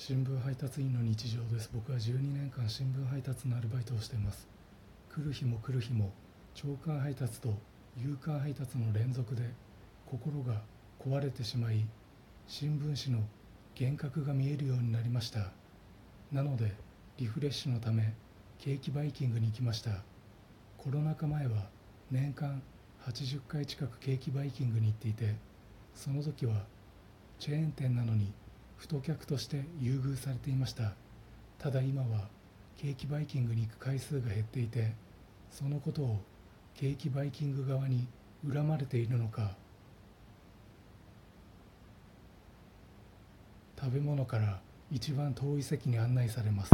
新聞配達員の日常です。僕は12年間新聞配達のアルバイトをしています。来る日も来る日も朝刊配達と夕刊配達の連続で心が壊れてしまい新聞紙の幻覚が見えるようになりました。なのでリフレッシュのためケーキバイキングに行きました。コロナ禍前は年間80回近くケーキバイキングに行っていてその時はチェーン店なのに太客として優遇されていました。ただ今はケーキバイキングに行く回数が減っていてそのことをケーキバイキング側に恨まれているのか食べ物から一番遠い席に案内されます。